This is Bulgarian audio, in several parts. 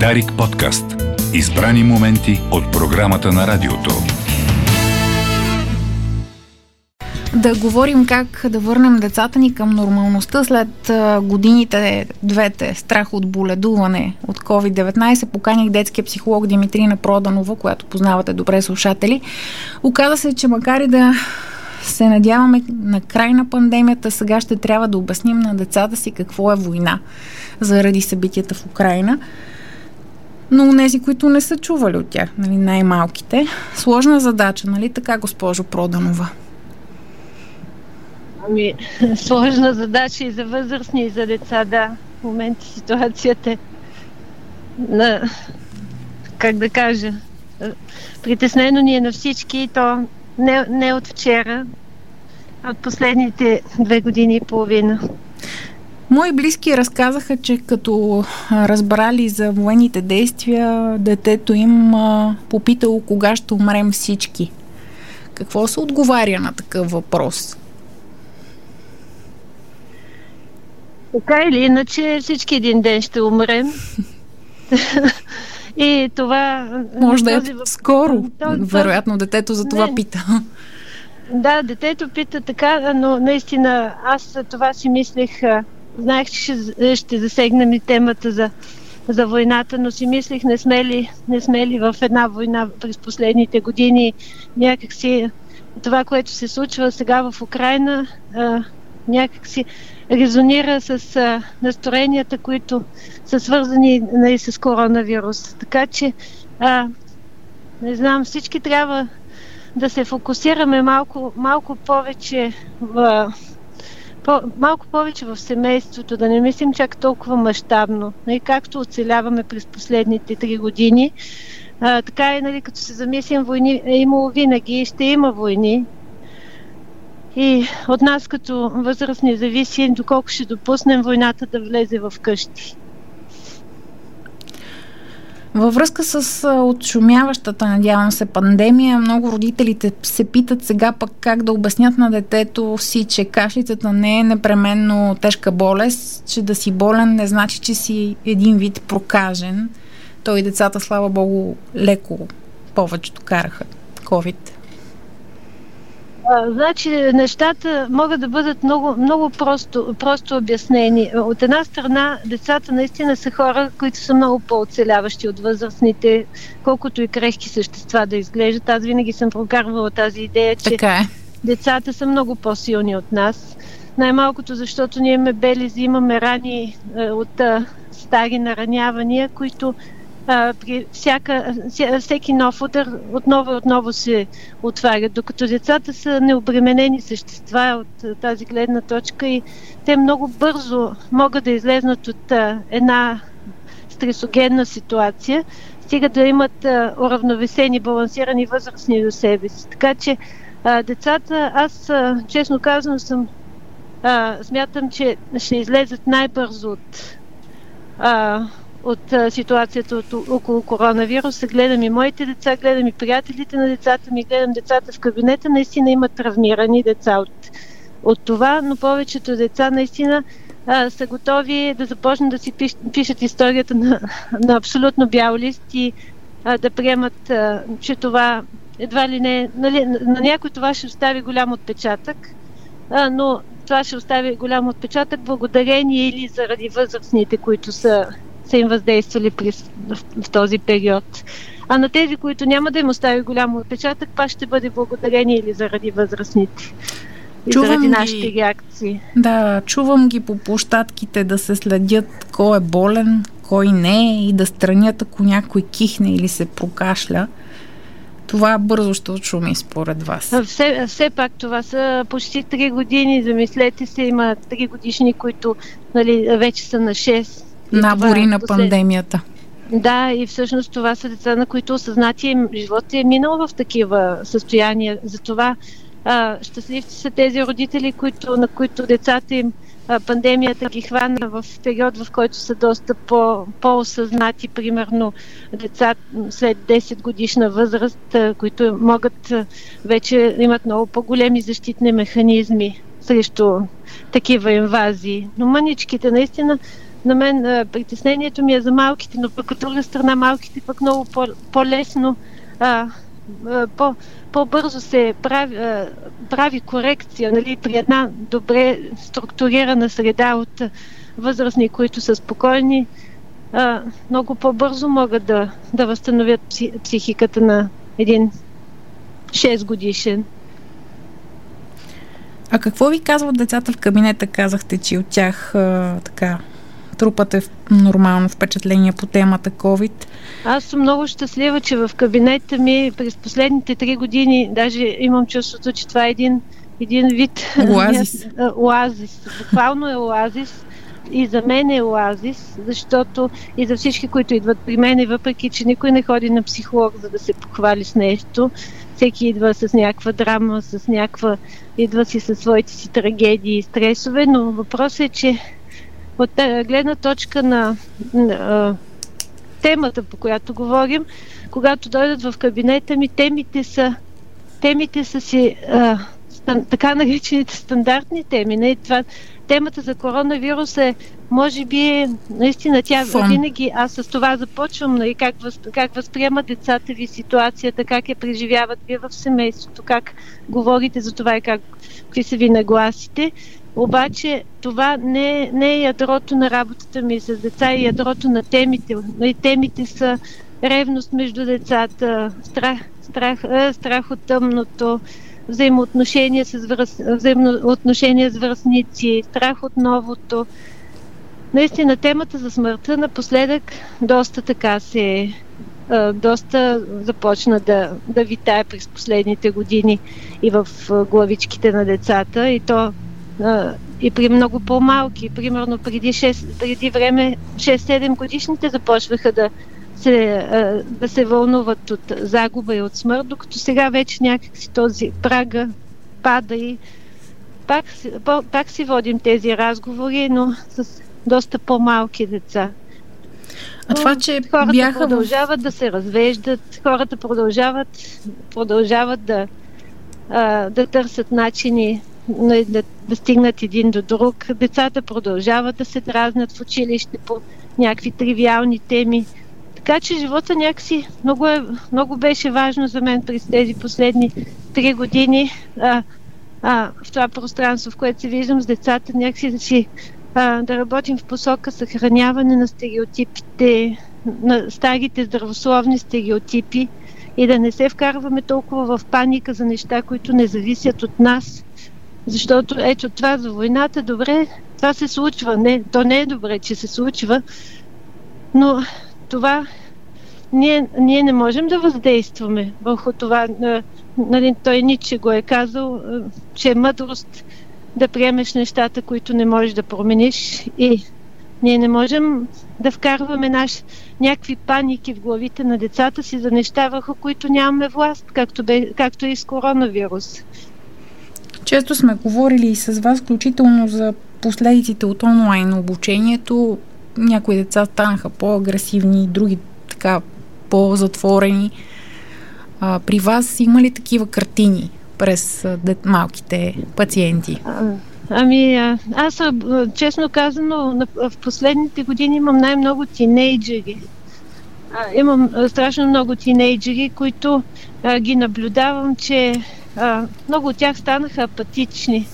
Дарик подкаст. Избрани моменти от програмата на радиото. Да говорим как да върнем децата ни към нормалността след годините, двете, страх от боледуване от COVID-19. Поканих детския психолог Димитрина Проданова, която познавате добре слушатели. Оказа се, че макар и да се надяваме на край на пандемията, сега ще трябва да обясним на децата си какво е война заради събитията в Украина. Но тези, които не са чували от тях, нали, най-малките. Сложна задача, нали така, госпожо Проданова? Ами, сложна задача и за възрастни, и за деца, да. В момента ситуацията е на, как да кажа, притеснено ни е на всички и то не, не от вчера, а от последните две години и половина. Мои близки разказаха, че като разбрали за военните действия, детето им попитало кога ще умрем всички. Какво се отговаря на такъв въпрос? Така или иначе всички един ден ще умрем. И това... Може да е скоро. Този, Вероятно, детето за това не. пита. Да, детето пита така, но наистина аз това си мислех. Знаех, че ще, ще засегнем и темата за, за войната, но си мислех, не сме, ли, не сме ли в една война през последните години. Някакси това, което се случва сега в Украина, някакси резонира с настроенията, които са свързани нали, с коронавирус. Така че, а, не знам, всички трябва да се фокусираме малко, малко повече в по, малко повече в семейството, да не мислим чак толкова мащабно. Нали, както оцеляваме през последните три години, а, така и нали, като се замислим, войни е имало винаги и ще има войни. И от нас като възрастни зависи доколко ще допуснем войната да влезе в къщи. Във връзка с отшумяващата, надявам се, пандемия, много родителите се питат сега пък как да обяснят на детето си, че кашлицата не е непременно тежка болест, че да си болен не значи, че си един вид прокажен. Той и децата, слава богу, леко повечето караха COVID. А, значи нещата могат да бъдат много, много просто, просто обяснени. От една страна, децата наистина са хора, които са много по-оцеляващи от възрастните, колкото и крехки същества да изглеждат. Аз винаги съм прокарвала тази идея, че така е. децата са много по-силни от нас. Най-малкото, защото ние имаме белези, имаме рани е, от е, стари наранявания, които а, при всяка, всеки нов удар отново и отново се отварят, докато децата са необременени същества от тази гледна точка и те много бързо могат да излезнат от една стресогенна ситуация, стига да имат уравновесени, балансирани възрастни до себе си. Така че децата, аз честно казвам съм смятам, че ще излезат най-бързо от от а, ситуацията от, около коронавируса. Гледам и моите деца, гледам и приятелите на децата ми, гледам децата в кабинета. Наистина имат травмирани деца от, от това, но повечето деца наистина а, са готови да започнат да си пиш, пишат историята на, на абсолютно бял лист и а, да приемат, а, че това едва ли не, нали, на, на някой това ще остави голям отпечатък, а, но това ще остави голям отпечатък благодарение или заради възрастните, които са са им въздействали при, в, в този период. А на тези, които няма да им остави голям отпечатък, пак ще бъде благодарение или заради възрастните. И чувам заради нашите ги, реакции. Да, чувам ги по площадките да се следят кой е болен, кой не и да странят ако някой кихне или се прокашля. Това бързо ще отшуми според вас. Все, все пак това са почти 3 години. Замислете се, има 3 годишни, които нали, вече са на 6 набори е на пандемията. Да, и всъщност това са деца, на които осъзнати живот е минал в такива състояния. Затова а, щастливци са тези родители, които, на които децата им а, пандемията ги хвана в период, в който са доста по, по-осъзнати, примерно деца след 10 годишна възраст, а, които могат а, вече имат много по-големи защитни механизми срещу такива инвазии. Но мъничките наистина на мен а, притеснението ми е за малките, но пък от друга страна малките пък много по- по-лесно а, по, по-бързо се прави, а, прави корекция нали, при една добре структурирана среда от възрастни, които са спокойни, а, много по-бързо могат да, да възстановят психиката на един 6 годишен. А какво ви казват децата в кабинета? Казахте, че от тях а, така трупате нормално впечатление по темата COVID. Аз съм много щастлива, че в кабинета ми през последните три години, даже имам чувството, че това е един, един вид... Оазис. оазис. Буквално е оазис. И за мен е оазис, защото и за всички, които идват при мен, въпреки че никой не ходи на психолог, за да се похвали с нещо, всеки идва с някаква драма, с някаква... идва си със своите си трагедии и стресове, но въпросът е, че от гледна точка на, на темата, по която говорим, когато дойдат в кабинета ми, темите са, темите са си а, стан, така наречените стандартни теми. Не? Това, темата за коронавирус е, може би е, наистина тя Фон. винаги, аз с това започвам, нали, как, въз, как възприемат децата ви ситуацията, как я преживяват вие в семейството, как говорите за това и как, какви са ви нагласите. Обаче това не, не е ядрото на работата ми с деца, е ядрото на темите. И темите са ревност между децата, страх, страх, е, страх от тъмното, взаимоотношения с, връз, взаимоотношения с връзници, страх от новото. Наистина темата за смъртта напоследък доста така се доста започна да, да витае през последните години и в главичките на децата и то и при много по-малки. Примерно преди, 6, преди време 6-7 годишните започваха да се, да се вълнуват от загуба и от смърт, докато сега вече някакси този прага пада и пак, пак си водим тези разговори, но с доста по-малки деца. А това, че хората бяха продължават да се развеждат, хората продължават, продължават да, да търсят начини да, стигнат един до друг. Децата продължават да се дразнят в училище по някакви тривиални теми. Така че живота някакси много, е, много беше важно за мен през тези последни три години а, а, в това пространство, в което се виждам с децата, някакси да си а, да работим в посока съхраняване на стереотипите, на старите здравословни стереотипи и да не се вкарваме толкова в паника за неща, които не зависят от нас, защото ето това за войната, добре, това се случва. Не, то не е добре, че се случва, но това ние, ние не можем да въздействаме върху това. Нали, той Ниче го е казал, че е мъдрост да приемеш нещата, които не можеш да промениш и ние не можем да вкарваме наш, някакви паники в главите на децата си за неща, върху които нямаме власт, както, бе, както и с коронавирус. Често сме говорили и с вас, включително за последиците от онлайн обучението. Някои деца станаха по-агресивни, други така по-затворени. А, при вас има ли такива картини през дет, малките пациенти? Ами, аз честно казано, в последните години имам най-много тинейджери. Имам страшно много тинейджери, които ги наблюдавам, че много от тях станаха апатични.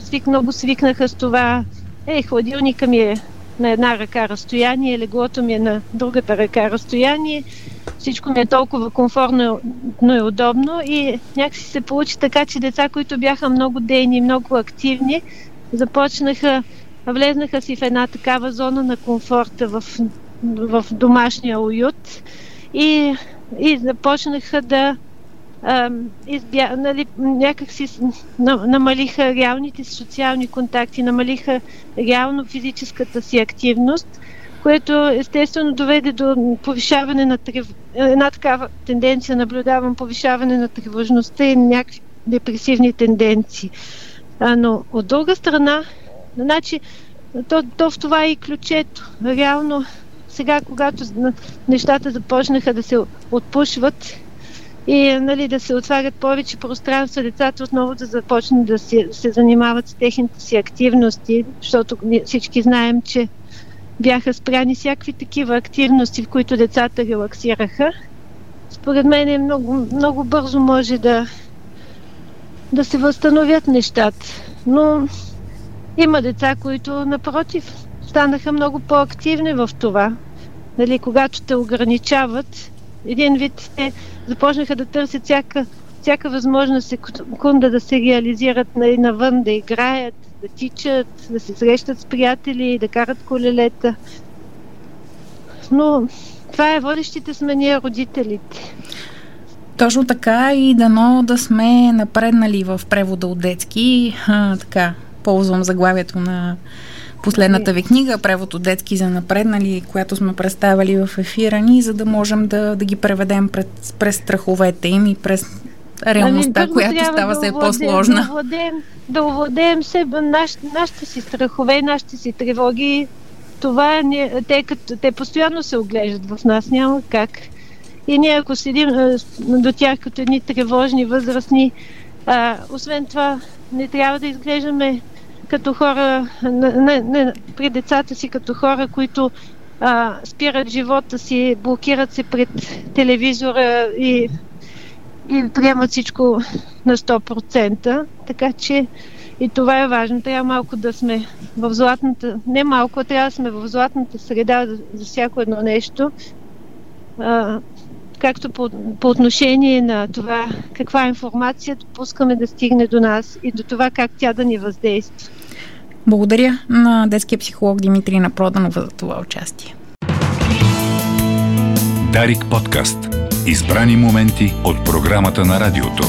Свик, много свикнаха с това. Е, хладилника ми е на една ръка разстояние, леглото ми е на другата ръка разстояние. Всичко ми е толкова комфортно но и удобно и някакси се получи така, че деца, които бяха много дейни, много активни, започнаха, влезнаха си в една такава зона на комфорта в, в домашния уют и, и започнаха да избя, нали, някак си намалиха реалните социални контакти, намалиха реално физическата си активност, което естествено доведе до повишаване на трев... една такава тенденция, наблюдавам повишаване на тревожността и някакви депресивни тенденции. А, но от друга страна, значи, то, то в това е и ключето. Реално, сега, когато нещата започнаха да се отпушват, и нали, да се отварят повече пространства, децата отново да започнат да се, се занимават с техните си активности, защото всички знаем, че бяха спряни всякакви такива активности, в които децата релаксираха. Според мен е много, много бързо може да, да се възстановят нещата. Но има деца, които напротив станаха много по-активни в това. Нали, когато те ограничават, един вид те започнаха да търсят всяка, всяка възможност секунда да се реализират навън, да играят, да тичат, да се срещат с приятели, да карат колелета. Но това е водещите сме ние родителите. Точно така и дано да сме напреднали в превода от детски. А, така, ползвам заглавието на последната ви книга, превод от детски за напреднали, която сме представили в ефира ни, за да можем да, да ги преведем пред, през страховете им и през реалността, ами, която става да се по-сложна. Да овладеем, да овладеем себе, наш, нашите си страхове, нашите си тревоги. Това е, те, като, те постоянно се оглеждат в нас, няма как. И ние, ако седим до тях като едни тревожни, възрастни, а, освен това, не трябва да изглеждаме като хора, не, не, при децата си като хора, които а, спират живота си, блокират се пред телевизора и, и приемат всичко на 100%. Така че и това е важно. Трябва малко да сме в златната, не малко, трябва да сме в златната среда за, за всяко едно нещо. А, както по, по отношение на това каква информация допускаме да стигне до нас и до това как тя да ни въздейства. Благодаря на детския психолог Димитрина Проданова за това участие. Дарик подкаст. Избрани моменти от програмата на радиото.